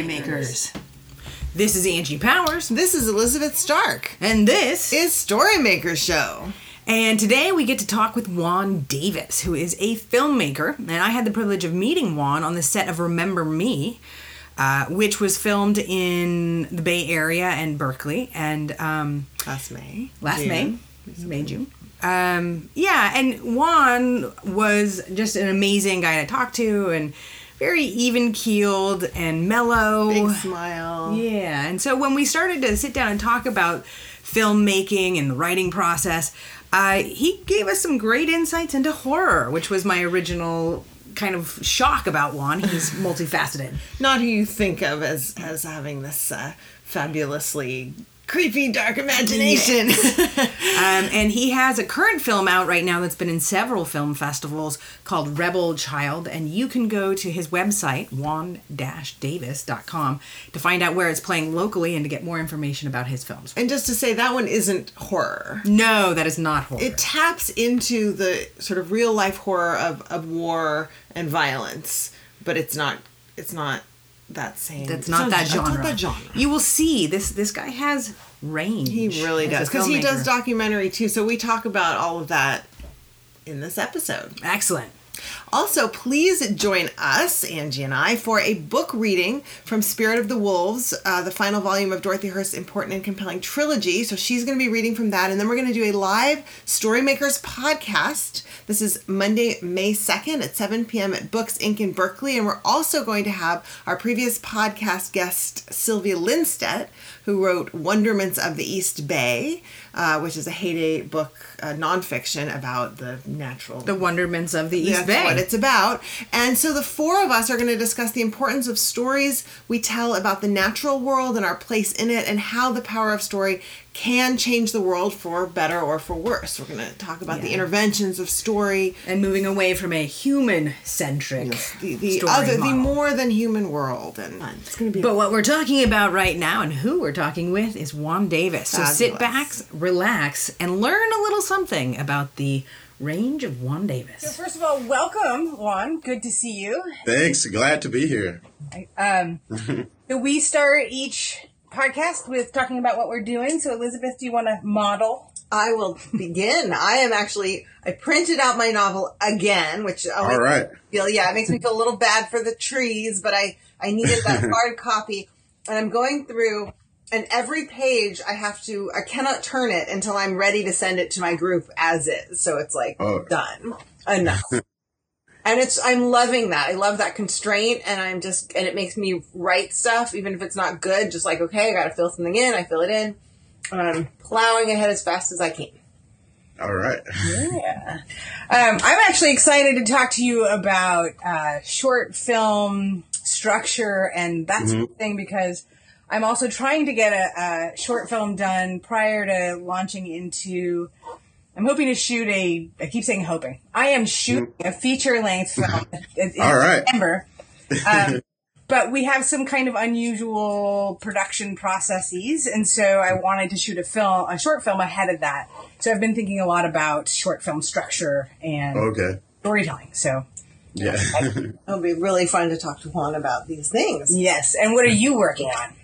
Storymakers. This is Angie Powers, This is Elizabeth Stark. and this Is Storymaker Show. And today we get to talk with Juan Davis, who is a filmmaker. And I had the privilege of meeting Juan on the set of Remember Me, uh, which was filmed in the Bay Area and Berkeley. And um, Last May. last June. May, May, June. Um, yeah, and Juan was just an amazing guy to talk to and very even keeled and mellow. Big smile. Yeah, and so when we started to sit down and talk about filmmaking and the writing process, uh, he gave us some great insights into horror, which was my original kind of shock about Juan. He's multifaceted. Not who you think of as as having this uh, fabulously creepy dark imagination. Um, and he has a current film out right now that's been in several film festivals called Rebel Child. And you can go to his website, juan-davis.com, to find out where it's playing locally and to get more information about his films. and just to say that one isn't horror. No, that is not horror. It taps into the sort of real life horror of, of war and violence, but it's not it's not that same. That's not that genre. not that genre. You will see this. This guy has range. He really does because he does documentary too. So we talk about all of that in this episode. Excellent. Also, please join us, Angie and I, for a book reading from Spirit of the Wolves, uh, the final volume of Dorothy Hearst's important and compelling trilogy. So she's going to be reading from that, and then we're going to do a live Storymakers podcast. This is Monday, May 2nd at 7 p.m. at Books Inc. in Berkeley. And we're also going to have our previous podcast guest, Sylvia Linsteadt, who wrote Wonderments of the East Bay, uh, which is a heyday book, uh, nonfiction about the natural The wonderments of the East that's Bay. what it's about. And so the four of us are going to discuss the importance of stories we tell about the natural world and our place in it and how the power of story can change the world for better or for worse. We're going to talk about the interventions of story, and moving away from a human centric the, the story other, the more than human world. And it's going to be But what we're talking about right now and who we're talking with is Juan Davis. So sit back, relax, and learn a little something about the range of Juan Davis. So First of all, welcome, Juan. Good to see you. Thanks. Glad to be here. Um, so we start each podcast with talking about what we're doing. So, Elizabeth, do you want to model? I will begin. I am actually, I printed out my novel again, which always All right. feel yeah it makes me feel a little bad for the trees but i i needed that hard copy and i'm going through and every page i have to i cannot turn it until i'm ready to send it to my group as is so it's like Oh. done enough and it's i'm loving that i love that constraint and i'm just and it makes me write stuff even if it's not good just like okay i gotta fill something in i fill it in and i'm plowing ahead as fast as i can All right. Yeah. Um, I'm actually excited to talk to you about uh, short film structure and that sort of thing because I'm also trying to get a, a short film done prior to launching into. I'm hoping to shoot a. I keep saying hoping. I am shooting a feature length film in, in All right. September. Um, but we have some kind of unusual production processes, and so I wanted to shoot a film, a short film ahead of that. So I've been thinking a lot about short film structure and Okay. storytelling. So Yeah. it'll be really fun to talk to juan about these things yes, and what are you working on?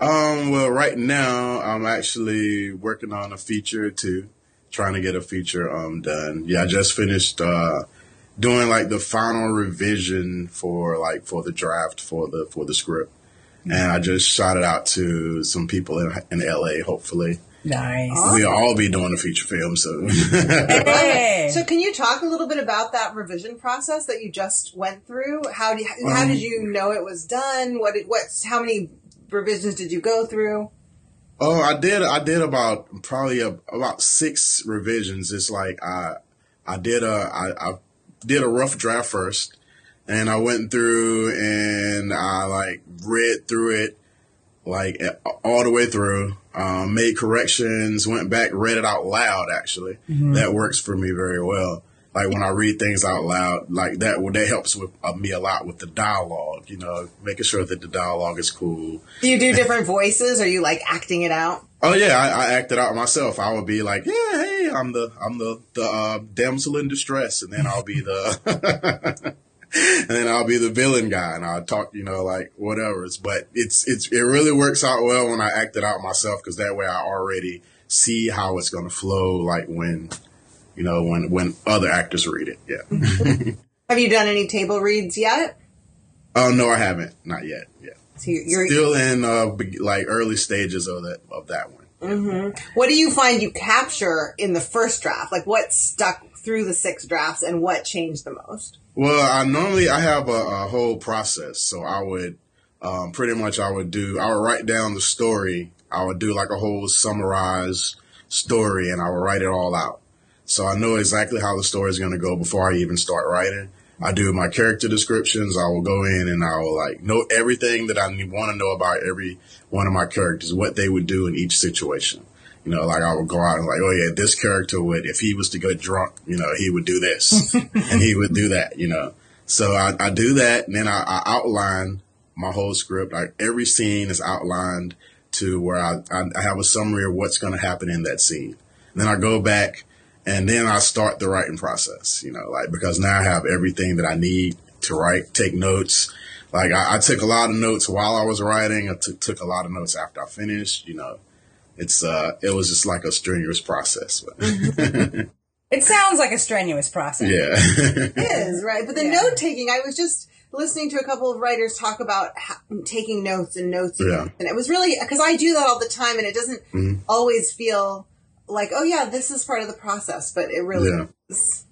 um. Well, right now I'm actually working on a feature too, trying to get a feature um done. Yeah, I just finished uh doing like the final revision for like for the draft for the for the script, and I just shot it out to some people in in LA. Hopefully, Nice. we'll all be doing a feature film soon. Hey. So, can you talk a little bit about that revision process that you just went through? How do you, how did you know it was done? What did, what's how many revisions did you go through? Oh, I did. I did about probably a, about six revisions. It's like I, I did a, I, I did a rough draft first, and I went through and I like read through it, like all the way through. Um, made corrections, went back, read it out loud. Actually, that works for me very well. Like when I read things out loud, like that, well, that helps with uh, me a lot with the dialogue. You know, making sure that the dialogue is cool. Do you do different voices? Are you like acting it out? Oh yeah, I, I acted out myself. I would be like, yeah, hey, I'm the I'm the the uh, damsel in distress, and then I'll be the and then I'll be the villain guy and I'll talk, you know, like whatever. But it's, it's, it really works out well when I act it out myself because that way I already see how it's going to flow. Like when, you know, when, when other actors read it. Yeah. Have you done any table reads yet? Oh, no, I haven't. Not yet. Yeah. So you're, Still in, uh, like early stages of that, of that one. Mm-hmm. what do you find you capture in the first draft? Like what stuck through the six drafts and what changed the most? Well, I normally I have a, a whole process, so I would um, pretty much I would do I would write down the story. I would do like a whole summarized story, and I would write it all out. So I know exactly how the story is going to go before I even start writing. I do my character descriptions. I will go in and I will like know everything that I want to know about every one of my characters, what they would do in each situation. You know, like I would go out and like, oh yeah, this character would, if he was to get drunk, you know, he would do this and he would do that, you know. So I, I do that and then I, I outline my whole script. Like every scene is outlined to where I, I, I have a summary of what's going to happen in that scene. And then I go back and then I start the writing process, you know, like because now I have everything that I need to write, take notes. Like I, I took a lot of notes while I was writing. I took took a lot of notes after I finished, you know it's uh it was just like a strenuous process It sounds like a strenuous process. yeah It is, right? But the Yeah. note taking, I was just listening to a couple of writers talk about ha- taking notes and notes. and Yeah. And it was really, because I do that all the time and it doesn't Mhm. always feel like, oh yeah, this is part of the process, but it really Yeah. is.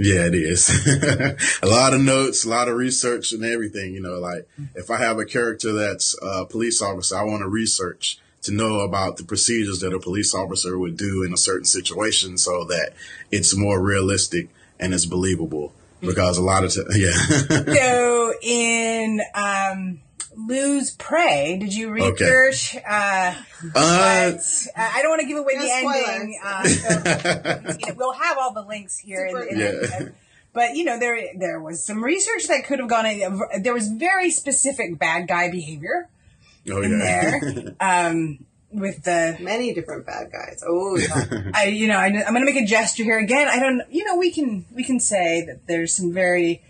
yeah it is a lot of notes a lot of research and everything you know like if i have a character that's a police officer i want to research to know about the procedures that a police officer would do in a certain situation so that it's more realistic and it's believable because a lot of t- yeah So in um, Lose Prey, did you Okay. research? Uh, uh, but, uh, I don't want to give away No the spoilers. ending. Uh, so, you know, we'll have all the links here. In, in, Yeah. in- but you know, there there was some research that could have gone. In, there was very specific bad guy behavior oh in yeah there. Um, with the Many different bad guys. Oh, yeah. I, you know, I, I'm going to make a gesture here again. I don't, you know, we can we can say that there's some very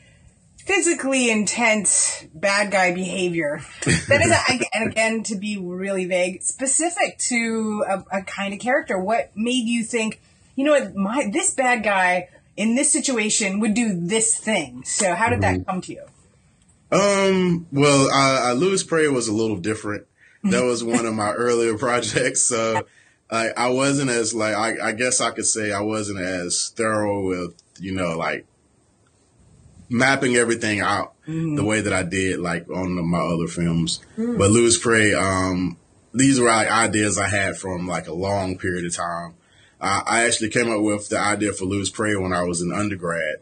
physically intense bad guy behavior. That is, and again, to be really vague, specific to a, a kind of character. What made you think, you know what, my this bad guy in this situation would do this thing? So how did that come to you? Um, well, I, I Lose Prey was a little different. That was one of my earlier projects. So I, I wasn't as like, I, I guess I could say I wasn't as thorough with, you know, like mapping everything out the way that I did like on the, my other films. But Lose Prey, um, these were like ideas I had from like a long period of time. I, I actually came up with the idea for Lose Prey when I was an undergrad.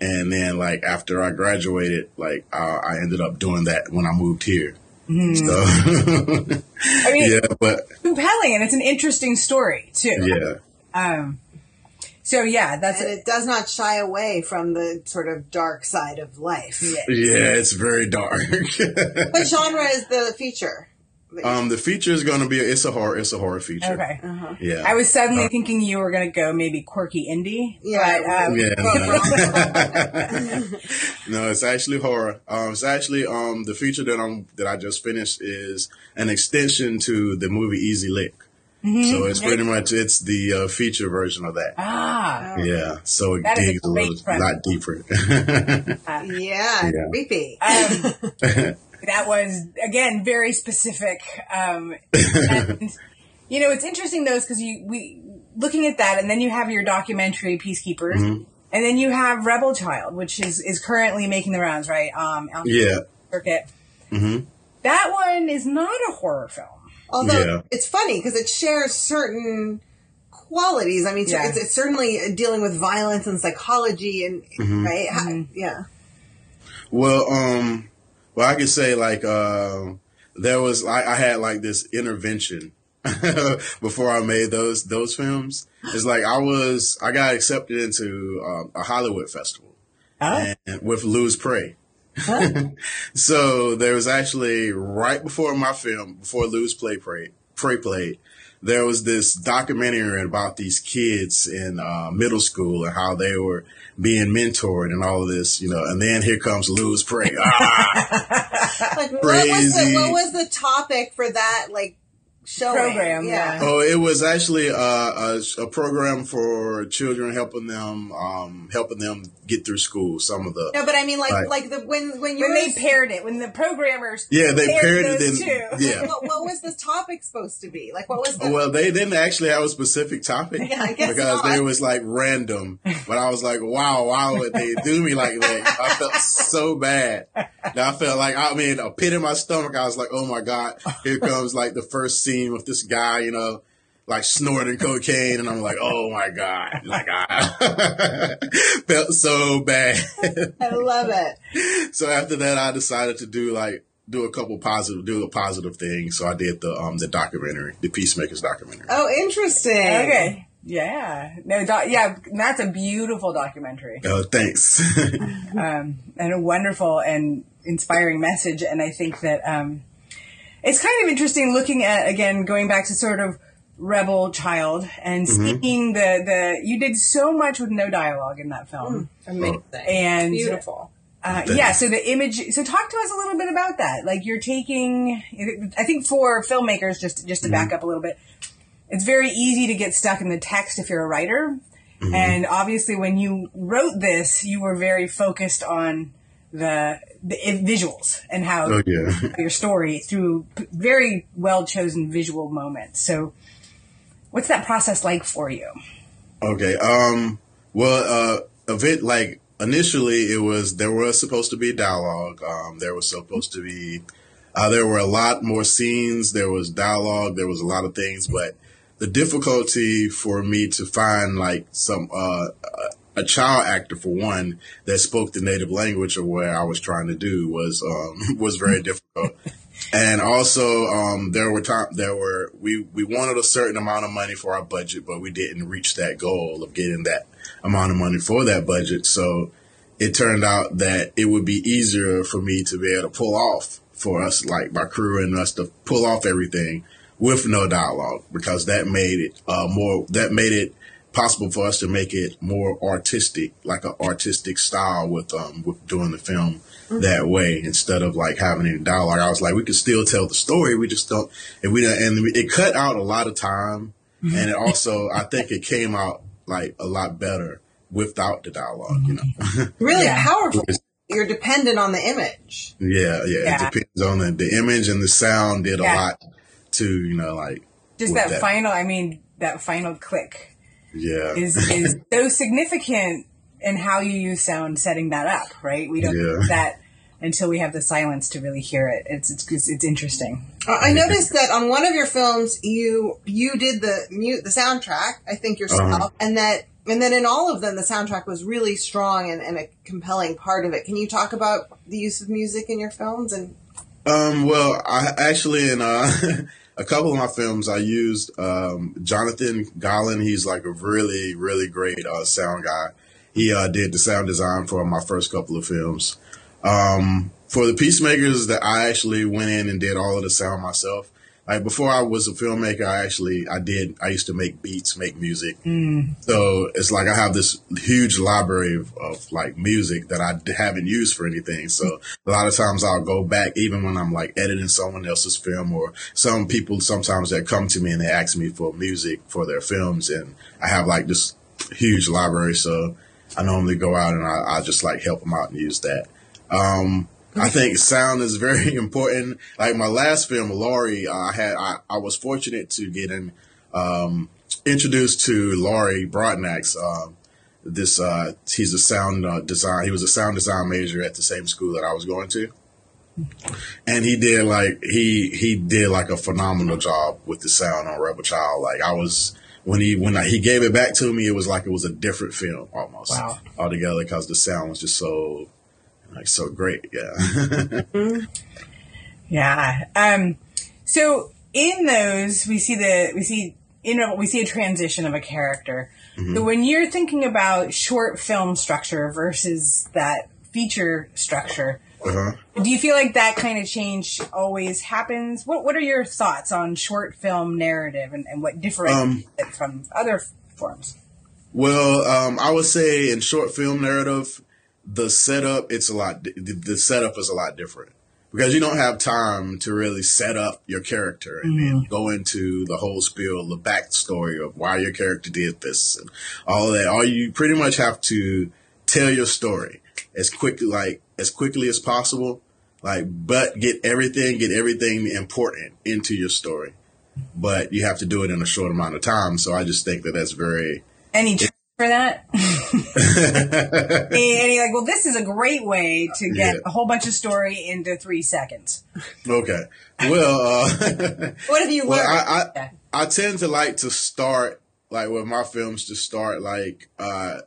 And then, like after I graduated, like uh, I ended up doing that when I moved here. So, I mean, yeah, but compelling, and it's an interesting story too. yeah, Um. So yeah, that's and it does not shy away from the sort of dark side of life. Yeah. yeah, it's very dark. What genre is the feature? um, the feature is going to be it's a horror, it's a horror feature. Okay. Yeah, I was suddenly thinking you were going to go maybe quirky indie. Yeah. But, um, Yeah, no. no, it's actually horror. Um, it's actually um the feature that I'm that I just finished is an extension to the movie Easy Lick. Mm-hmm. So it's pretty much it's the uh, feature version of that. ah. Yeah, so it That is a digs a, great little premise. lot deeper. Yeah, Yeah. creepy. Um, that was again very specific. Um, and, you know, it's interesting though, because you we looking at that, and then you have your documentary Peacekeepers, Mm-hmm. and then you have Rebel Child, which is is currently making the rounds, right? Um, yeah, circuit. Mhm. That one is not a horror film. Although Yeah. it's funny because it shares certain qualities. I mean, Yeah. it's, it's certainly dealing with violence and psychology and Mm-hmm. right, How- yeah. Well, um, well, I could say like um, there was I, I had like this intervention before I made those those films. It's like I was I got accepted into um, a Hollywood festival Oh. and with Lose Prey. so there was actually right before my film, before Lose Play Prey, Prey played, there was this documentary about these kids in uh, middle school and how they were being mentored and all of this, you know. And then here comes Lose Pray. Ah, Like, what was the what was the topic for that like showing? Program, yeah. oh, it was actually uh, a, a program for children, helping them, um, helping them get through school. Some of the No, but I mean, like, Right. like the when when you When were they paired it, when the programmers yeah, they paired it those in. two. Yeah. what, what was the topic supposed to be? Like, what was the? Oh, well, they didn't actually have a specific topic Yeah, I guess because not. they was like random. But I was like, wow, why would they do me like that? I felt so bad. And I felt like, I mean, a pit in my stomach. I was like, oh my God, here comes like the first scene with this guy, you know, like snorting cocaine. And I'm like, oh my God. Like, I felt so bad. I love it. so after that, I decided to do like, do a couple positive, do a positive thing. So I did the, um, the documentary, the Peacemakers documentary. Oh, interesting. Okay. Yeah. No, doc, yeah, that's a beautiful documentary. Oh, thanks. Um, and a wonderful and inspiring message. And I think that, um, it's kind of interesting looking at, again, going back to sort of rebel child and mm-hmm. seeing the, the, you did so much with no dialogue in that film. Mm, amazing. And Beautiful. Uh, yeah, so the image. So talk to us a little bit about that. Like you're taking. I think for filmmakers, just just to back mm-hmm. up a little bit, it's very easy to get stuck in the text if you're a writer. Mm-hmm. And obviously, when you wrote this, you were very focused on the the visuals and how oh, yeah. your story through very well chosen visual moments. So, what's that process like for you? Okay. Um. Well, uh, it, like initially, it was there was supposed to be dialogue. Um. There was supposed to be. Uh, there were a lot more scenes. There was dialogue. There was a lot of things, but the difficulty for me to find like some uh, a- child actor for one that spoke the native language of what I was trying to do was um, was very difficult. And also, um, there were time there were we we wanted a certain amount of money for our budget, but we didn't reach that goal of getting that amount of money for that budget. So it turned out that it would be easier for me to be able to pull off for us, like my crew and us, to pull off everything with no dialogue, because that made it uh, more that made it possible for us to make it more artistic, like an artistic style with um with doing the film that way instead of like having any dialogue. I was like, we could still tell the story. We just don't, and we don't, and it cut out a lot of time. And it also, I think it came out like a lot better without the dialogue, you know? Really Yeah. powerful. You're dependent on the image. yeah, yeah, Yeah. It depends on the, the image and the sound did Yeah. a lot to, you know, like, Just that, that. final. I mean, that final click. Yeah. is is so significant in how you use sound setting that up, right? We don't Yeah. do that until we have the silence to really hear it. It's it's it's, it's interesting. I noticed that on one of your films, you you did the mute the soundtrack. I think yourself, Uh-huh. and that and then in all of them, the soundtrack was really strong and, and a compelling part of it. Can you talk about the use of music in your films? And Um, well, I actually in uh, a couple of my films, I used um, Jonathan Gollin. He's like a really, really great uh, sound guy. He uh, did the sound design for my first couple of films. Um, for the Peacemakers, that I actually went in and did all of the sound myself. Like before I was a filmmaker, I actually I did I used to make beats, make music. So it's like I have this huge library of, of like music that I haven't used for anything. So a lot of times I'll go back, even when I'm like editing someone else's film or some people sometimes that come to me and they ask me for music for their films. And I have like this huge library. So I normally go out and I, I just like help them out and use that. Um, I think sound is very important. Like my last film, Laurie, uh, I had I, I was fortunate to get in um, introduced to Laurie Broadnax. Um, this uh, he's a sound uh, design. He was a sound design major at the same school that I was going to, and he did like he he did like a phenomenal job with the sound on Rebel Child. Like I was when he when I, he gave it back to me, it was like it was a different film almost Wow. altogether because the sound was just so like so great. Yeah. Yeah. Um. So in those, we see the we see in a, we see a transition of a character. So when you're thinking about short film structure versus that feature structure, Uh-huh. Do you feel like that kind of change always happens? What What are your thoughts on short film narrative and, and what differentiates Um, it from other forms? Well, um, I would say in short film narrative, the setup it's a lot. The, the setup is a lot different because you don't have time to really set up your character and then mm-hmm. go into the whole spiel, the backstory of why your character did this and all that. All you pretty much have to tell your story as quickly, like as quickly as possible. Like, but get everything, get everything important into your story. But you have to do it in a short amount of time. So I just think that that's very Any trick for that? any, any like, well, this is a great way to get Yeah. a whole bunch of story into three seconds. Okay. Well, uh, What have you learned? well, I, I, I tend to like to start like with my films to start like uh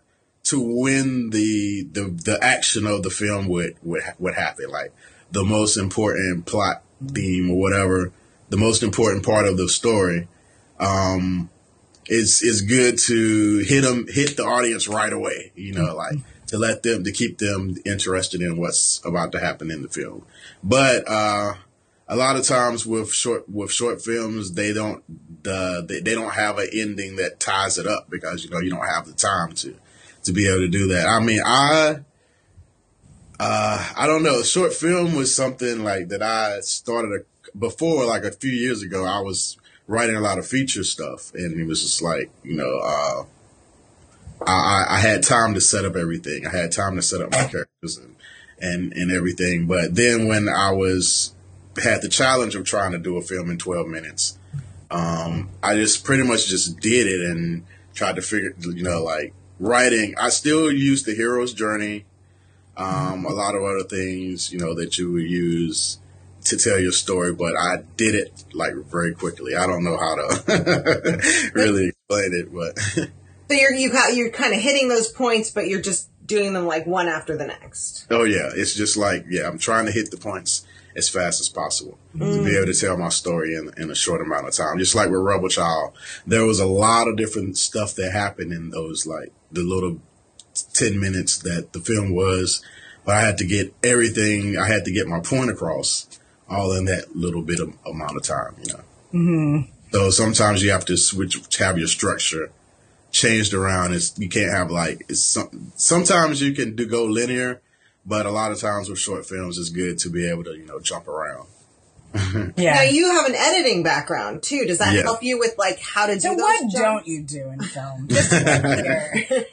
to win the the the action of the film would would would happen like the most important plot theme or whatever the most important part of the story um it's it's good to hit them hit the audience right away you know like to let them to keep them interested in what's about to happen in the film. But uh a lot of times with short with short films they don't the they, they don't have an ending that ties it up because you know you don't have the time to to be able to do that. I mean i uh i don't know. Short film was something like that i started a, before like a few years ago i was writing a lot of feature stuff and it was just like you know uh I, I- I had time to set up everything. I had time to set up my characters and, and, and everything. But then when I was had the challenge of trying to do a film in 12 minutes, um, I just pretty much just did it and tried to figure, you know, like writing. I still use the hero's journey, um, a lot of other things, you know, that you would use to tell your story, but I did it like very quickly. I don't know how to really explain it, but So you're you ha- you're kind of hitting those points, but you're just doing them like one after the next. Oh yeah, it's just like yeah, I'm trying to hit the points as fast as possible to be mm. able to tell my story in in a short amount of time. Just like with Rebel Child, there was a lot of different stuff that happened in those like the little ten minutes that the film was, but I had to get everything. I had to get my point across all in that little bit of amount of time. You know. Mm-hmm. So sometimes you have to switch, have your structure changed around. It's you can't have like it's some, sometimes you can do go linear, but a lot of times with short films, it's good to be able to you know jump around. yeah. Now you have an editing background too. Does that Yeah. help you with like how to do so those what jumps? don't you do in film? Just to be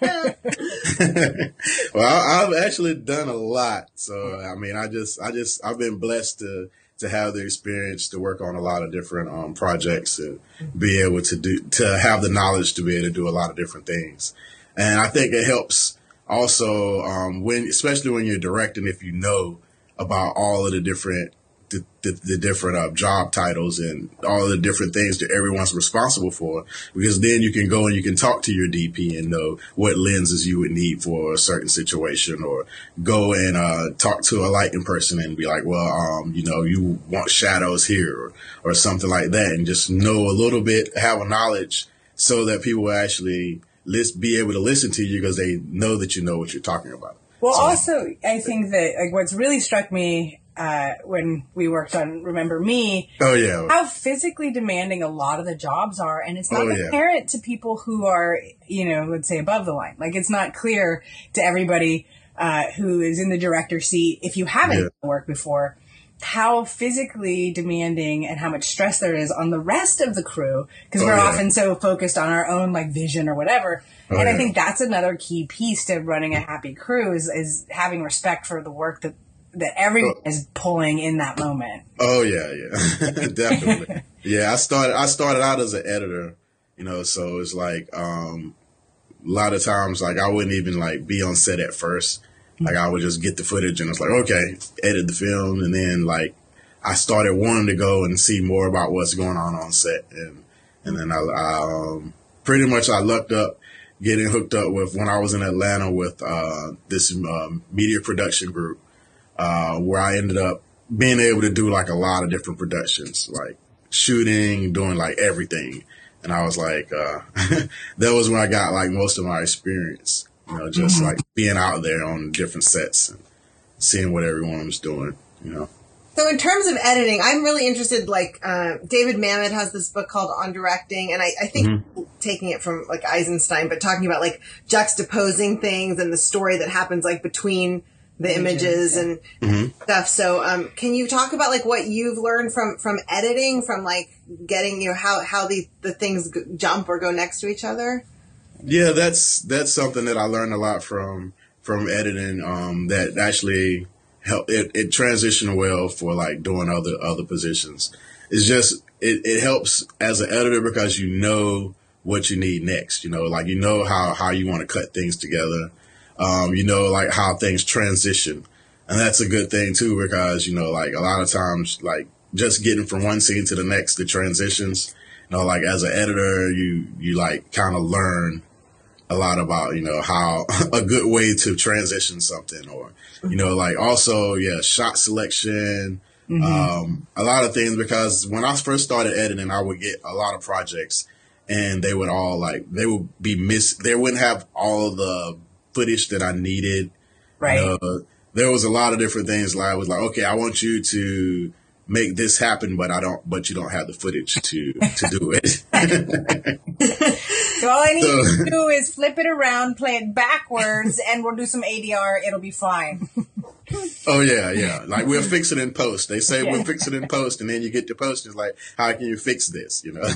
clear. well, I've actually done a lot. So I mean, I just, I just, I've been blessed to to have the experience to work on a lot of different um, projects and be able to do to have the knowledge to be able to do a lot of different things. And I think it helps also um, when, especially when you're directing, if you know about all of the different the, the, the different uh, job titles and all the different things that everyone's responsible for because then you can go and you can talk to your DP and know what lenses you would need for a certain situation or go and uh, talk to a lighting person and be like, well, um, you know, you want shadows here or, or something like that and just know a little bit, have a knowledge so that people will actually list, be able to listen to you because they know that you know what you're talking about. Well, So- also, I think that like what's really struck me uh, when we worked on Remember Me, Oh yeah. how physically demanding a lot of the jobs are, and it's not Oh, yeah. apparent to people who are, you know, let's say above the line. Like it's not clear to everybody uh, who is in the director seat if you haven't Yeah. done work before. How physically demanding and how much stress there is on the rest of the crew because Oh, we're yeah. often so focused on our own like vision or whatever. Oh, and I think that's another key piece to running a happy crew is, is having respect for the work that that everyone Oh. is pulling in that moment. Oh yeah, yeah, definitely. yeah, I started. I started out as an editor, you know, so it's like um, a lot of times, like I wouldn't even like be on set at first. Like I would just get the footage and it's like, okay, edit the film, and then like I started wanting to go and see more about what's going on on set, and and then I, I um, pretty much I lucked up getting hooked up with when I was in Atlanta with uh, this um, media production group uh, where I ended up being able to do like a lot of different productions, like shooting, doing like everything. And I was like, uh, that was when I got like most of my experience, you know, just like being out there on different sets and, seeing what everyone was doing. You know. So in terms of editing, I'm really interested. Like uh, David Mamet has this book called On Directing, and I, I think mm-hmm. taking it from like Eisenstein, but talking about like juxtaposing things and the story that happens like between the images and mm-hmm. stuff. So, um, can you talk about like what you've learned from from editing, from like getting you know how how the the things jump or go next to each other? Yeah, that's that's something that I learned a lot from from editing. Um, that actually help it, it transitioned well for like doing other other positions. It's just it, it helps as an editor because you know what you need next. You know, like you know how how you want to cut things together. Um, you know, like how things transition, and that's a good thing too because you know, like a lot of times, like just getting from one scene to the next, the transitions. You know, like as an editor, you you like kind of learn a lot about you know how a good way to transition something or you know like also yeah shot selection mm-hmm. um, a lot of things because when i first started editing i would get a lot of projects and they would all like they would be miss they wouldn't have all the footage that i needed right know, there was a lot of different things like i was like okay i want you to make this happen, but I don't, but you don't have the footage to, to do it. so all I need so, to do is flip it around, play it backwards, and we'll do some ADR. It'll be fine. oh yeah, yeah. Like we'll fix it in post. They say yeah. we'll fix it in post, and then you get to post. And it's like, how can you fix this? You know.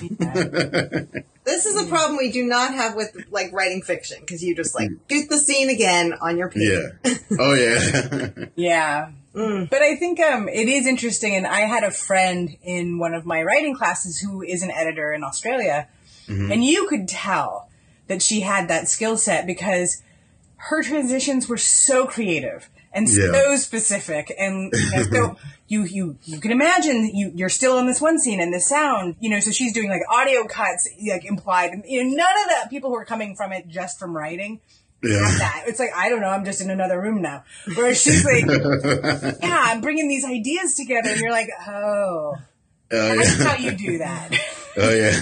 this is a problem we do not have with like writing fiction because you just like shoot the scene again on your page. Yeah. Oh yeah. yeah. Mm. But I think um, it is interesting, and I had a friend in one of my writing classes who is an editor in Australia, mm-hmm. and you could tell that she had that skill set because her transitions were so creative and yeah. so specific, and, and so you you you can imagine you you're still in this one scene and the sound, you know, so she's doing like audio cuts, like implied, you know, none of the people who are coming from it just from writing yeah. that. It's like, I don't know, I'm just in another room now. Whereas she's like, yeah, I'm bringing these ideas together. And you're like, oh, oh that's yeah. how you do that. Oh, yeah.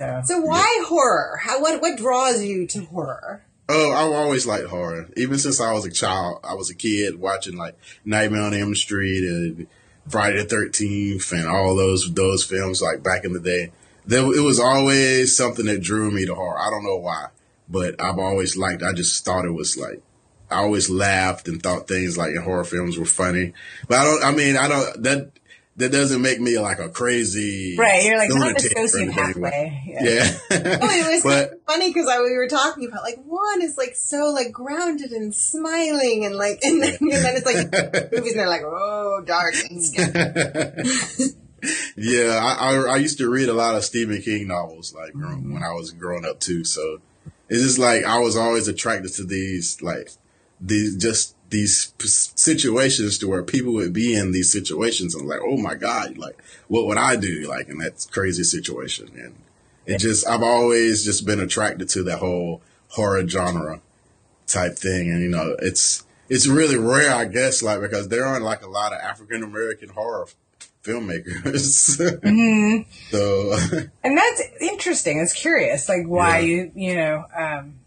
so. so why horror? How, what, what draws you to horror? Oh, I've always liked horror. Even since I was a child, I was a kid watching like Nightmare on Elm Street and Friday the Thirteenth and all those those films like back in the day there, it was always something that drew me to horror. I don't know why, but I've always liked. I just thought it was like I always laughed and thought things like horror films were funny. But I don't. I mean, I don't. That that doesn't make me like a crazy right. You're like not a sociopath way. Yeah. yeah. oh, it was but, funny because we were talking about like one is like so like grounded and smiling and like and then, and then it's like movies and they're like oh dark and scary yeah, I, I, I used to read a lot of Stephen King novels like mm-hmm. when I was growing up too. So it's just like I was always attracted to these like these just these situations to where people would be in these situations and like, oh my god, like what would I do like in that crazy situation? And it just I've always just been attracted to that whole horror genre type thing, and you know it's it's really rare, I guess, like because there aren't like a lot of African American horror filmmakers. mm-hmm. so, and that's interesting. It's curious, like why yeah. you, you know, um,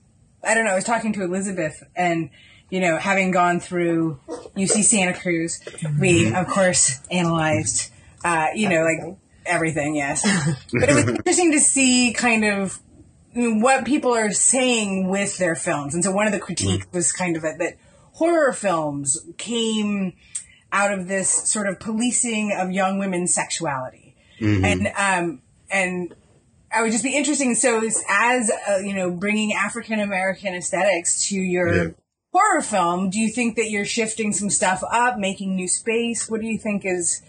I don't know. I was talking to Elizabeth and, you know, having gone through UC Santa Cruz, we mm-hmm. of course analyzed, uh, you know, like everything. Yes, but it was interesting to see kind of what people are saying with their films. And so one of the critiques mm. was kind of that, that horror films came out of this sort of policing of young women's sexuality. Mm-hmm. And, um, and I would just be interesting. So as, uh, you know, bringing African American aesthetics to your yeah. Horror film, do you think that you're shifting some stuff up, making new space? What do you think is,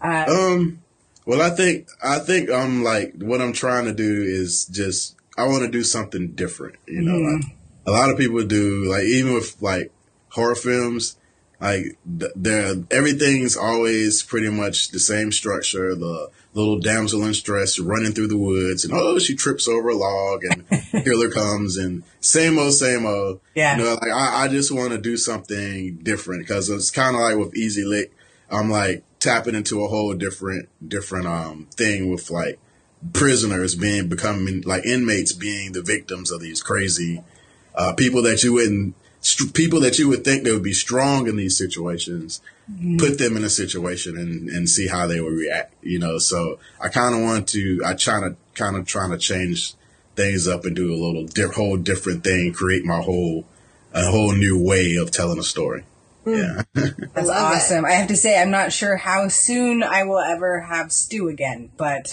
uh, um, well, I think, I think, I'm like what I'm trying to do is just, I want to do something different, you know, mm-hmm. like a lot of people do, like even with like horror films, like there, everything's always pretty much the same structure. The little damsel in distress running through the woods, and oh, she trips over a log, and killer comes, and same old, same old. Yeah. You know, like I, I just want to do something different because it's kind of like with Easy Lick. I'm like tapping into a whole different, different um thing with like prisoners being becoming like inmates being the victims of these crazy uh, people that you wouldn't st- people that you would think they would be strong in these situations, mm-hmm. put them in a situation and, and see how they would react, you know. So I kind of want to, I try to kind of trying to change things up and do a little di- whole different thing, create my whole, a whole new way of telling a story. Yeah. That's love it. awesome. I have to say, I'm not sure how soon I will ever have stew again, but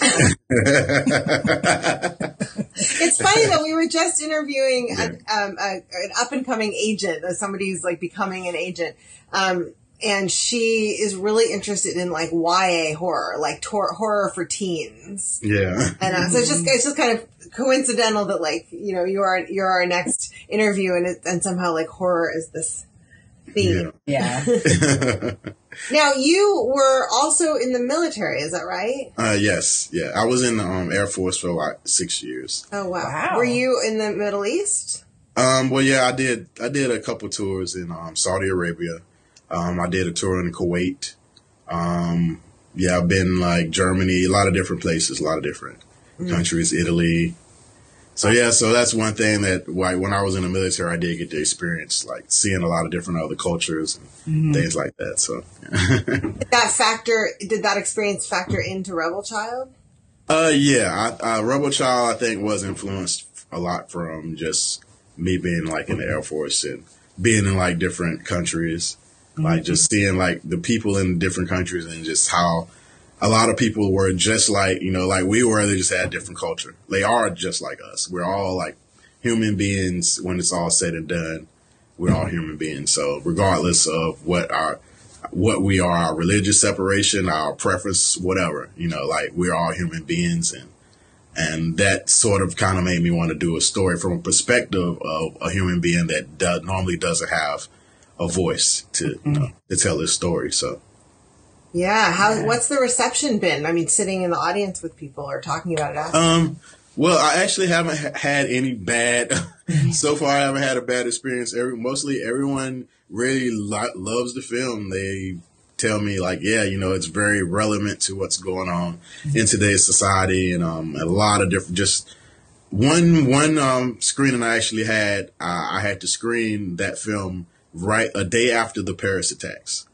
It's funny that We were just interviewing a, um, a, an up and coming agent, somebody who's like becoming an agent, um, and she is really interested in like YA horror, like tor- horror for teens. yeah. And uh, so it's just it's just kind of coincidental that like you know you're our, you're our next interview, and it, and somehow like horror is this theme. yeah. Now you were also in the military, is that right? Uh, yes. Yeah. I was in the um, Air Force for like six years. Oh wow. Wow. Were you in the Middle East? Um, well, yeah, I did. I did a couple tours in um, Saudi Arabia. Um, I did a tour in Kuwait. Um, yeah, I've been like Germany, a lot of different places, a lot of different countries, Italy. So yeah, so that's one thing that like when I was in the military, I did get to experience like seeing a lot of different other cultures and things like that. So Did that factor did that experience factor into Rebel Child? Uh, yeah, I, uh, Rebel Child, I think, was influenced a lot from just me being like in the Air Force and being in like different countries, like just seeing like the people in different countries and just how a lot of people were just like you know like we were. They just had different culture. They are just like us. We're all like human beings when it's all said and done. We're all human beings. So regardless of what our what we are, our religious separation, our preference, whatever, you know, like we're all human beings and and that sort of kind of made me want to do a story from a perspective of a human being that do, normally doesn't have a voice to you know, mm-hmm. to tell his story. So Yeah. How? What's the reception been? I mean, sitting in the audience with people or talking about it. After. Um, well, I actually haven't ha- had any bad so far. I haven't had a bad experience. Every mostly everyone really lo- loves the film. They tell me like, yeah, you know, it's very relevant to what's going on in today's society, and um, a lot of different just. One one um, screening I actually had, uh, I had to screen that film right a day after the Paris attacks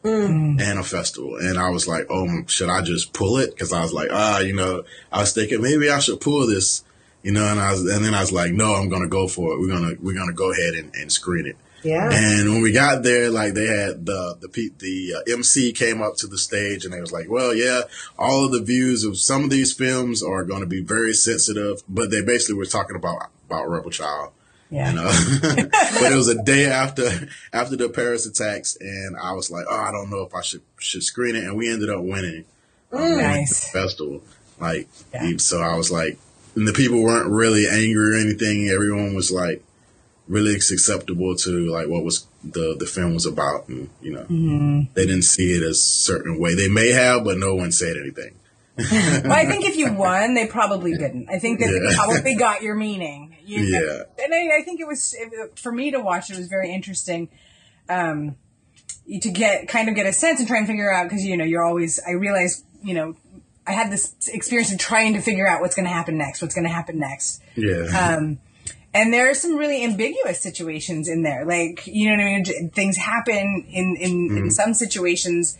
and a festival. And I was like, oh, should I just pull it? Because I was like, ah, you know, I was thinking maybe I should pull this, you know. And I was, and then I was like, no, I'm gonna go for it. We're gonna we're gonna go ahead and, and screen it. yeah. And when we got there, like they had the the the uh, MC came up to the stage and they was like, "Well, yeah, all of the views of some of these films are going to be very sensitive," but they basically were talking about about Rebel Child. Yeah. You know, but it was a day after after the Paris attacks, and I was like, "Oh, I don't know if I should should screen it," and we ended up winning. um, winning Nice. the festival. Like, Yeah. so I was like, and the people weren't really angry or anything. Everyone was like really acceptable to like what was the the film was about, and you know, Mm-hmm. they didn't see it as a certain way. They may have, but no one said anything. Well, I think if you won, they probably didn't. I think that they probably got your meaning. You know? Yeah. And I, I think it was, it, for me to watch, it was very interesting um, to get, kind of get a sense and try and figure out, because, you know, you're always, I realized, you know, I had this experience of trying to figure out what's going to happen next, what's going to happen next. Yeah, Um, and there are some really ambiguous situations in there. Like, you know what I mean? Things happen in, in, in some situations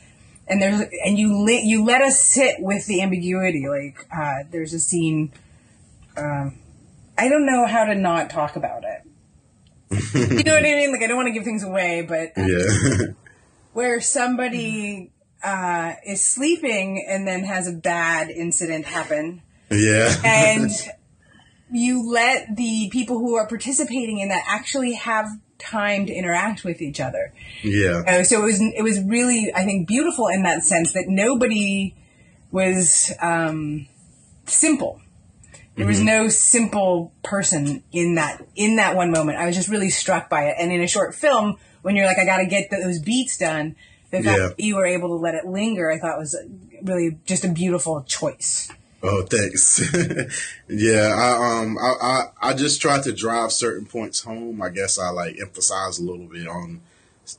and there's, and you let, you let us sit with the ambiguity. Like, uh, there's a scene, um, I don't know how to not talk about it. you know what I mean? Like, I don't want to give things away, but uh, yeah, where somebody, uh, is sleeping and then has a bad incident happen yeah, and you let the people who are participating in that actually have time to interact with each other. yeah, so it was it was really I think beautiful in that sense that nobody was um, simple. There was no simple person in that in that one moment. I was just really struck by it. And in a short film, when you're like, I got to get those beats done, the fact Yeah. that you were able to let it linger, I thought was really just a beautiful choice. Oh, thanks. yeah, I um, I, I I just try to drive certain points home. I guess I like emphasize a little bit on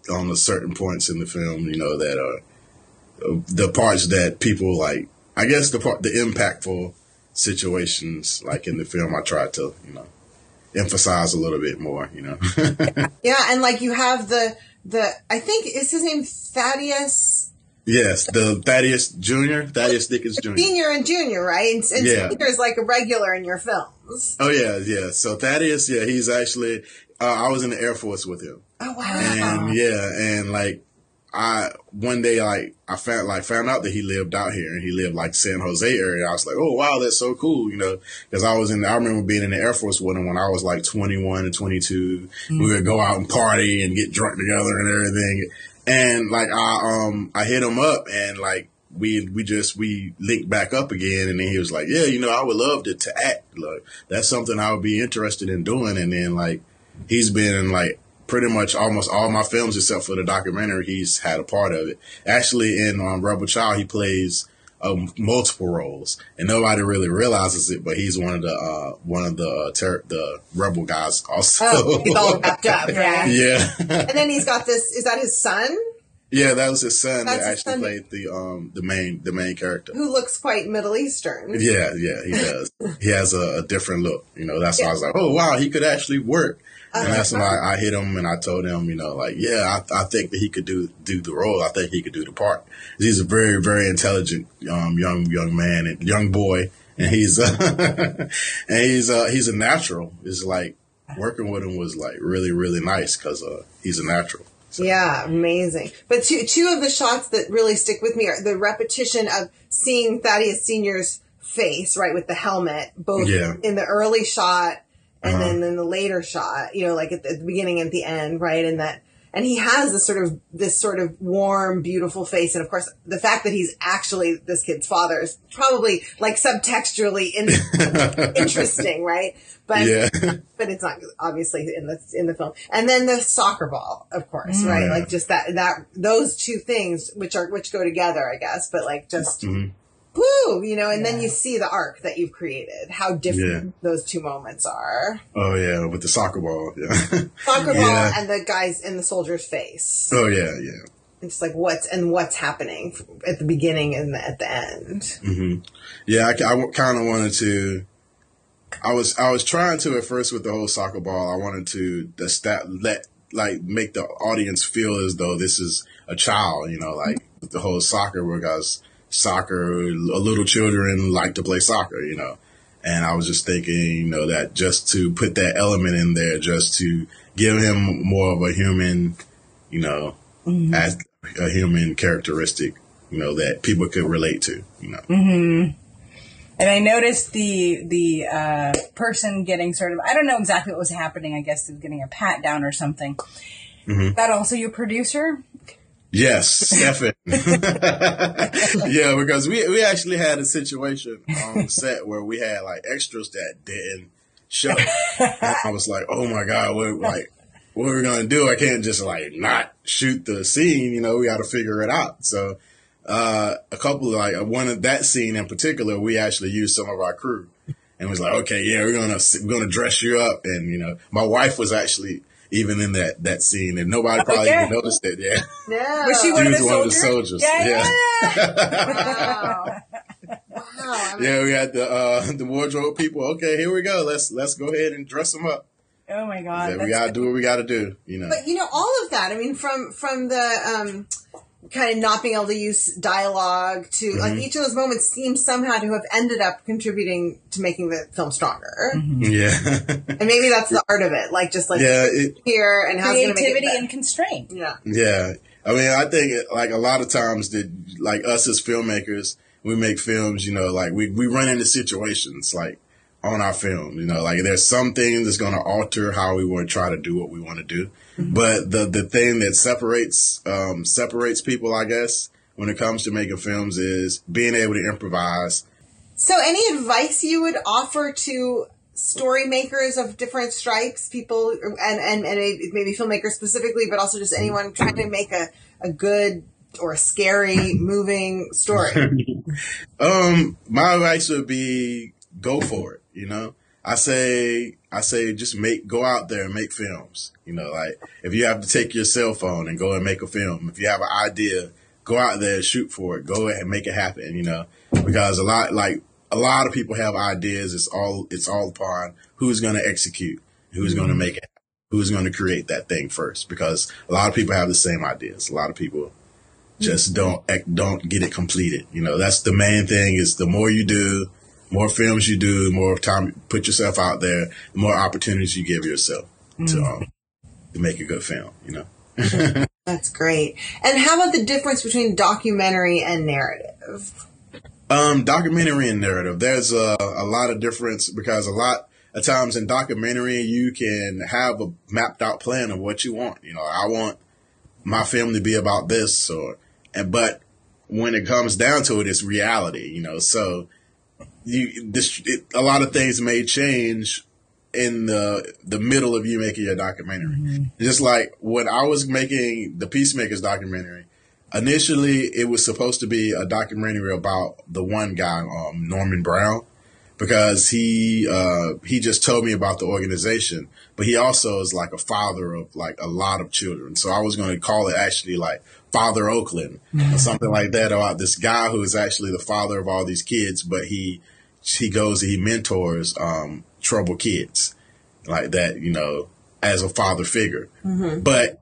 on the certain points in the film. You know that are the parts that people like. I guess the part the impactful situations like in the film. I try to you know emphasize a little bit more, you know. Yeah, and like you have the the I think is his name Thaddeus yes, the Thaddeus Jr., Thaddeus Dickens Jr. Senior and Junior, right? And, and Yeah. Senior is like a regular in your films. Oh yeah, yeah. So Thaddeus, yeah, he's actually. Uh, I was in the Air Force with him, Oh wow! and yeah, and like I one day like I found like found out that he lived out here and he lived like San Jose area. I was like, oh wow, that's so cool, you know, because I was in. I remember being in the Air Force with him when I was like 21 and 22. We would go out and party and get drunk together and everything. And like I um I hit him up and like we we just we linked back up again and then he was like, yeah, you know, I would love to to act. Like that's something I would be interested in doing. And then like he's been in like pretty much almost all my films except for the documentary. He's had a part of it. Actually, in um, Rebel Child, he plays um, multiple roles, and nobody really realizes it. But he's one of the uh, one of the uh, ter- the Rebel guys also. Oh, he's all wrapped up, right? yeah, And then he's got this. Is that his son? Yeah, that was his son That's that actually son. played the um the main the main character. Who looks quite Middle Eastern? Yeah, yeah, he does. he has a, a different look. You know, that's why I was like, oh wow, he could actually work. And Uh-huh. that's when I, I hit him and I told him, you know, like, yeah, I, I think that he could do do the role. I think he could do the part. He's a very, very intelligent um, young young man and young boy, and he's uh, and he's uh, he's a natural. It's like working with him was like really, really nice because uh, he's a natural. Yeah, amazing. But two two of the shots that really stick with me are the repetition of seeing Thaddeus Senior's face, right, with the helmet, both Yeah. in the early shot and Uh-huh. then in the later shot. You know, like at the, at the beginning and at the end, right, and that. And he has this sort of this sort of warm, beautiful face, and of course, the fact that he's actually this kid's father is probably like subtextually in, interesting, right? But Yeah. but it's not obviously in the in the film. And then the soccer ball, of course, right? Yeah. Like just that that those two things which are which go together, I guess. But like just Mhm. Woo, you know. And then you see the arc that you've created, how different Yeah. those two moments are. Oh yeah, with the soccer ball. Yeah. Soccer ball and the guys in the soldier's face. oh yeah, yeah. It's like what's and what's happening at the beginning and at the end. hmm Yeah, I, kind of wanted to. I was I was trying to at first with the whole soccer ball. I wanted to the stat let like make the audience feel as though this is a child. You know, like with the whole soccer because soccer, little children like to play soccer. You know, and I was just thinking, you know, that just to put that element in there, just to give him more of a human, you know, mm-hmm. as a human characteristic, you know, that people could relate to. You know. Mm-hmm. And I noticed the the uh, person getting sort of I don't know exactly what was happening. I guess they was getting a pat down or something. Mm-hmm. That also your producer? Yes, Stefan. yeah, because we we actually had a situation on set where we had like extras that didn't show. And I was like, oh my god, what like what are we gonna do? I can't just like not shoot the scene. You know, we got to figure it out. So uh, a couple of like one of that scene in particular, we actually used some of our crew. And was like, okay, yeah, we're gonna we're gonna dress you up, and you know, my wife was actually even in that that scene, and nobody probably yeah. even noticed it. Yeah, No. Was she She of was one of the soldiers? Yeah, Yeah. yeah. Wow. wow. I mean, yeah, we had the uh, the wardrobe people. Okay, here we go. Let's let's go ahead and dress them up. Oh my god. Yeah, we gotta do what we gotta do. You know. But you know, all of that. I mean, from from the um, kind of not being able to use dialogue to like Mm-hmm. each of those moments seems somehow to have ended up contributing to making the film stronger. Yeah, And maybe that's the art of it, like just like yeah, it, here and how's it gonna make it creativity and constraint. yeah. yeah. I mean, I think like a lot of times that like us as filmmakers, we make films. You know, like we we run into situations like on our film. You know, like there's some things that's going to alter how we want to try to do what we want to do. But the the thing that separates um, separates people, I guess, when it comes to making films is being able to improvise. So, any advice you would offer to story makers of different stripes, people, and and, and maybe filmmakers specifically, but also just anyone trying to make a, a good or a scary, moving story? Um, my advice would be go for it. You know, I say, I say, just make, go out there and make films. You know, like if you have to take your cell phone and go and make a film, if you have an idea, go out there and shoot for it. Go ahead and make it happen. You know, because a lot, like a lot of people have ideas. It's all, it's all upon who's going to execute. Who's going to mm-hmm. make it? Who's going to create that thing first? Because a lot of people have the same ideas. A lot of people just mm-hmm. don't don't get it completed. You know, that's the main thing. Is the more you do, more films you do, more time you put yourself out there, the more opportunities you give yourself to um, to make a good film. You know. That's great. And how about the difference between documentary and narrative? Um, documentary and narrative. There's a, a lot of difference because a lot of times in documentary you can have a mapped out plan of what you want. You know, I want my film to be about this or and but when it comes down to it, it's reality. You know, so you this it, a lot of things may change in the the middle of you making your documentary. Mm-hmm. Just like when I was making the Peacemakers documentary, initially it was supposed to be a documentary about the one guy, um, Norman Brown, because he uh, he just told me about the organization, but he also is like a father of like a lot of children. So I was going to call it actually like Father Oakland or something like that about this guy who is actually the father of all these kids, but he he goes and he mentors um, troubled kids like that, you know, as a father figure. Mm-hmm. But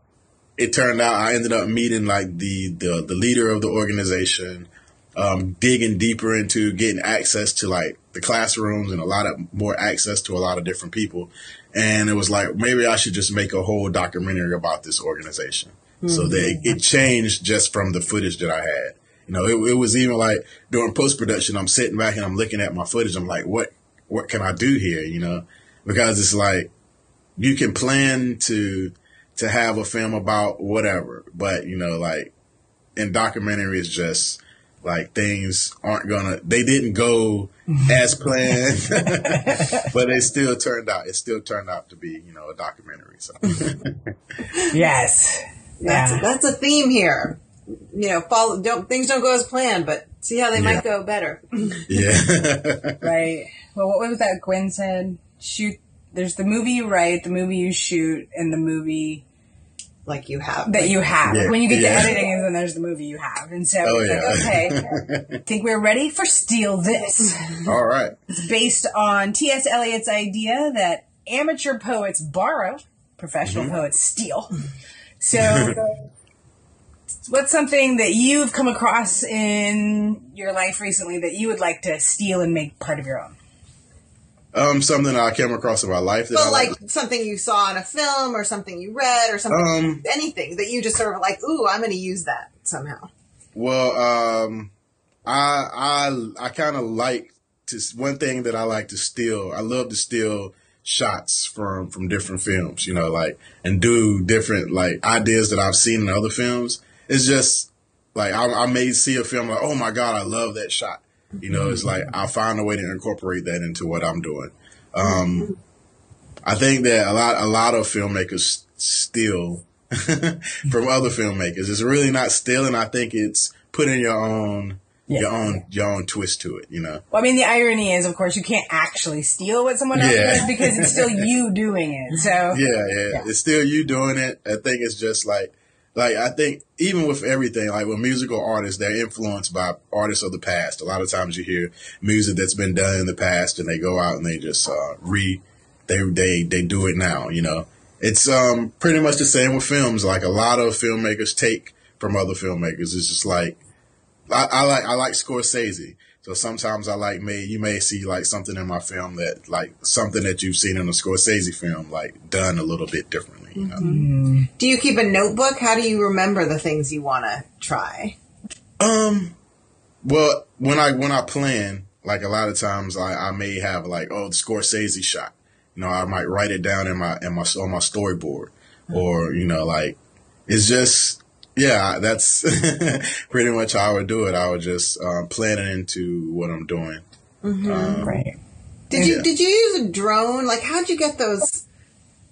it turned out I ended up meeting like the the, the leader of the organization, um, digging deeper into getting access to like the classrooms and a lot of more access to a lot of different people. And it was like maybe I should just make a whole documentary about this organization. Mm-hmm. So that it changed just from the footage that I had. You know, it, it was even like during post production, I'm sitting back and I'm looking at my footage. I'm like, what what can I do here? You know, because it's like you can plan to to have a film about whatever. But, you know, like in documentary, it's just like things aren't gonna, they didn't go as planned, but it still turned out, it still turned out to be, you know, a documentary. So, yes. That's, yeah. that's a theme here. You know, follow, don't, things don't go as planned, but see how they yeah. might go better. yeah. right. Well, what was that Gwen said? Shoot, there's the movie you write, the movie you shoot, and the movie like you have that you have. Yeah. When you get yeah. to editing, and then there's the movie you have, and so oh, yeah. like, okay, I think we're ready for Steal This. All right. It's based on T.S. Eliot's idea that amateur poets borrow, professional mm-hmm. poets steal. So. What's something that you've come across in your life recently that you would like to steal and make part of your own? Um, something I came across in my life. That but like, like, something you saw in a film or something you read or something, um, anything that you just sort of like, ooh, I'm going to use that somehow. Well, um, I I I kind of like to one thing that I like to steal. I love to steal shots from from different films, you know, like and do different like ideas that I've seen in other films. It's just like I, I may see a film like, oh my god, I love that shot you know, it's like I find a way to incorporate that into what I'm doing. Um, I think that a lot a lot of filmmakers steal from other filmmakers. It's really not stealing. I think it's putting your own your own your own twist to it. You know. Well, I mean, the irony is, of course, you can't actually steal what someone else yeah. does because it's still you doing it. So yeah, yeah, yeah, it's still you doing it. I think it's just like like I think even with everything, like with musical artists, they're influenced by artists of the past. A lot of times you hear music that's been done in the past, and they go out and they just uh, re they they they do it now. You know, it's um pretty much the same with films. Like a lot of filmmakers take from other filmmakers. It's just like I, I like I like Scorsese. So sometimes I like may you may see like something in my film that like something that you've seen in a Scorsese film like done a little bit differently. You know? mm-hmm. Do you keep a notebook? How do you remember the things you want to try? Um, well, when I when I plan, like a lot of times I, I may have like oh the Scorsese shot. You know, I might write it down in my in my on my storyboard, mm-hmm. or you know like it's just yeah, that's pretty much how I would do it. I would just um, plan it into what I'm doing. Mm-hmm. Um, right. Did you did you use a drone? Like, how'd you get those?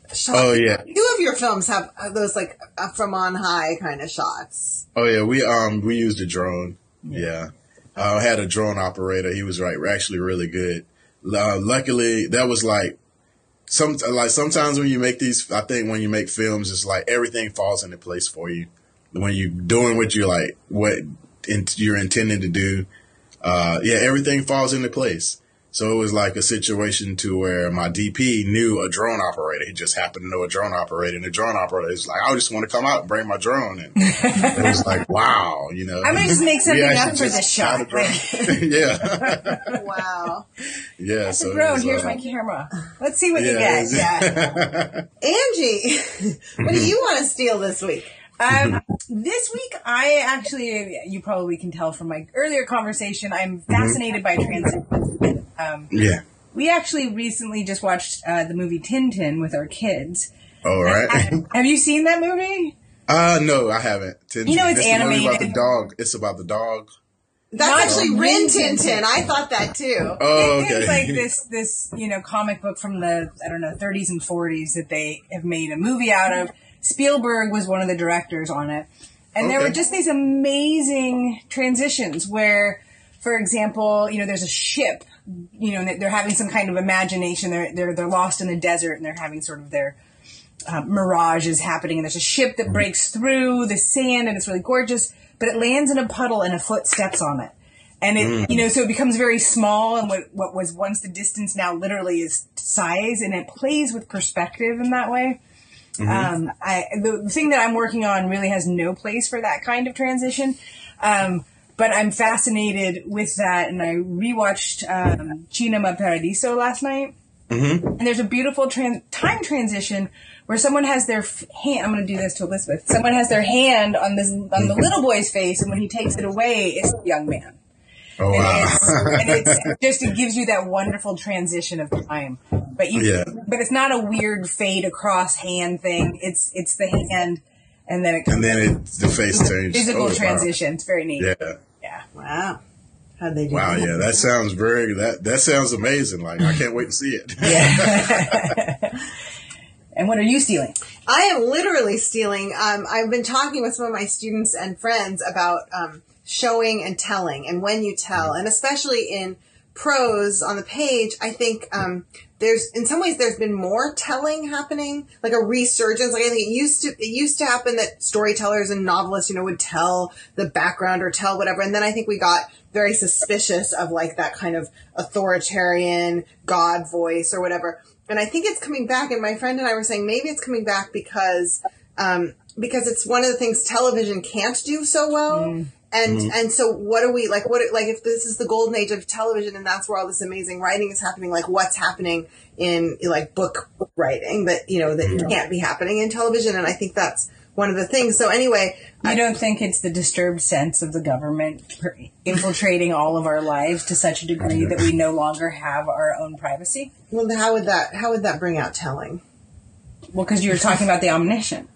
Shots? Oh yeah. Two of your films have those like uh, from on high kind of shots. Oh yeah, we um we used a drone. Yeah, uh, I had a drone operator. He was right, actually really good. Uh, luckily, that was like some like sometimes when you make these, I think when you make films, it's like everything falls into place for you when you're doing what you like, what in, you're intending to do, uh, yeah, everything falls into place. So it was like a situation to where my DP knew a drone operator. He just happened to know a drone operator, and the drone operator is like, "I just want to come out and bring my drone." And it was like, "Wow," you know. I'm gonna just make something up for just this shot a shot. drone. yeah, Wow. yeah. That's so a drone. was, Here's uh, my camera. Let's see what you yeah, get. Yeah. Angie, what do you want to steal this week? Um, this week, I actually, you probably can tell from my earlier conversation, I'm fascinated by transitions. Um, yeah. we actually recently just watched uh, the movie Tintin with our kids. All right. Have you seen that movie? Uh no, I haven't. Tintin. You know it's This is the about the animated. dog. It's about the dog. That's Not actually Rin Rin Tin Tin Tin. Tin. I thought that too. Oh, okay. It's like this, this you know, comic book from the I don't know 30s and 40s that they have made a movie out of. Spielberg was one of the directors on it, and there were just these amazing transitions where, for example, you know, there's a ship, you know, and they're having some kind of imagination. They're they're they're lost in the desert, and they're having sort of their uh, mirage is happening, and there's a ship that breaks through the sand, and it's really gorgeous, but it lands in a puddle, and a foot steps on it. And it, you know, so it becomes very small, and what, what was once the distance now literally is size, and it plays with perspective in that way. Um, I, the, thing that I'm working on really has no place for that kind of transition. Um, but I'm fascinated with that, and I rewatched um, Cinema Paradiso last night. And there's a beautiful tran- time transition where someone has their f- hand. I'm going to do this to Elizabeth. Someone has their hand on this on the little boy's face, and when he takes it away, it's the young man. Oh And wow. it's, and it's just it gives you that wonderful transition of time. But you, Yeah. but it's not a weird fade across hand thing. It's it's the hand, and then it and then it the face changed. physical Oh, wow. transition. It's very neat. Yeah. yeah. Wow. How'd they do Wow. that? Yeah. That sounds very. That that sounds amazing. Like I can't wait to see it. yeah. And what are you stealing? I am literally stealing. Um, I've been talking with some of my students and friends about um, showing and telling and when you tell, and especially in prose on the page, I think um, there's in some ways there's been more telling happening, like a resurgence. Like I think it used to it used to happen that storytellers and novelists, you know, would tell the background or tell whatever, and then I think we got very suspicious of like that kind of authoritarian God voice or whatever. And I think it's coming back. And my friend and I were saying maybe it's coming back because um, because it's one of the things television can't do so well. And mm-hmm. and so what are we like? What like if this is the golden age of television and that's where all this amazing writing is happening? Like what's happening in like book writing that you know that can't be happening in television? And I think that's one of the things. So anyway, You don't think it's the disturbed sense of the government per- infiltrating all of our lives to such a degree that we no longer have our own privacy? well, how would that how would that bring out telling? Well, because you were talking about the omniscient.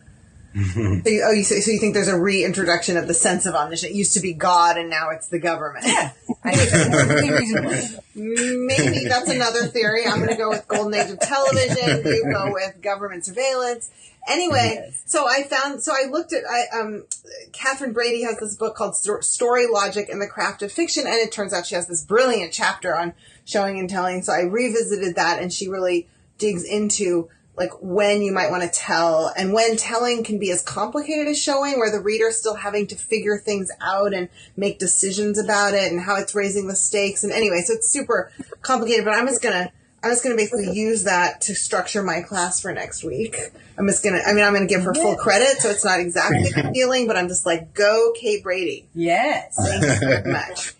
So you, oh, you, so you think there's a reintroduction of the sense of omniscience? It used to be God, and now it's the government. Yeah, I think that's perfectly reasonable. Maybe that's another theory. I'm going to go with golden age of television. You go with government surveillance. Anyway, so I found, so I looked at, I, um, Catherine Brady has this book called Story Logic and the Craft of Fiction, and it turns out she has this brilliant chapter on showing and telling. So I revisited that, and she really digs into like when you might want to tell and when telling can be as complicated as showing where the reader's still having to figure things out and make decisions about it and how it's raising the stakes and anyway so it's super complicated but i'm just gonna i'm just gonna basically use that to structure my class for next week. I'm just gonna i mean i'm gonna give her full credit so it's not exactly the feeling but i'm just like go kate brady. Yes. thank you so much.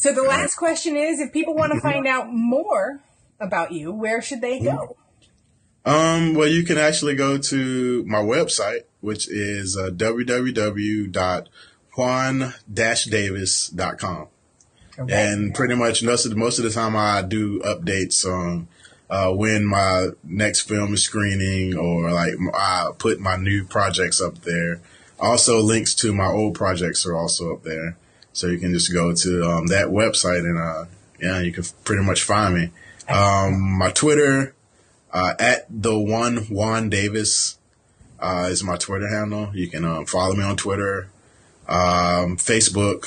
So the last question is: If people want to find out more about you, where should they go? Um, well, you can actually go to my website, which is uh, www.juan-davis.com. And pretty much most of, the, most of the time I do updates on uh, when my next film is screening or like I put my new projects up there. Also links to my old projects are also up there. So you can just go to um, that website and uh, yeah, you can pretty much find me. Um, my Twitter, uh, at the one Juan Davis uh, is my Twitter handle. You can um, follow me on Twitter, um, Facebook.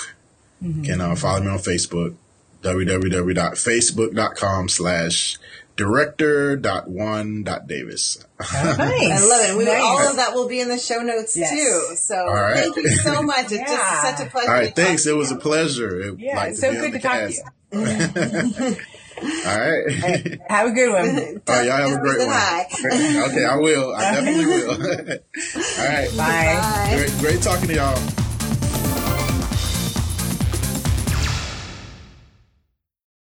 You can uh, follow me on Facebook, www.facebook.com slash director. dot one. dot director.juan.davis. Nice. I love it. We, Nice. all of that will be in the show notes Yes. too. So right. thank you so much. It's Yeah. just such a pleasure. All right, thanks. It was a pleasure. It, Yeah, like it's so be on good the to talk to you. All right. Have a good one. Oh, y'all have a great one. hi. Okay, I will. I definitely will. All right. Bye. Bye. Great, great talking to y'all.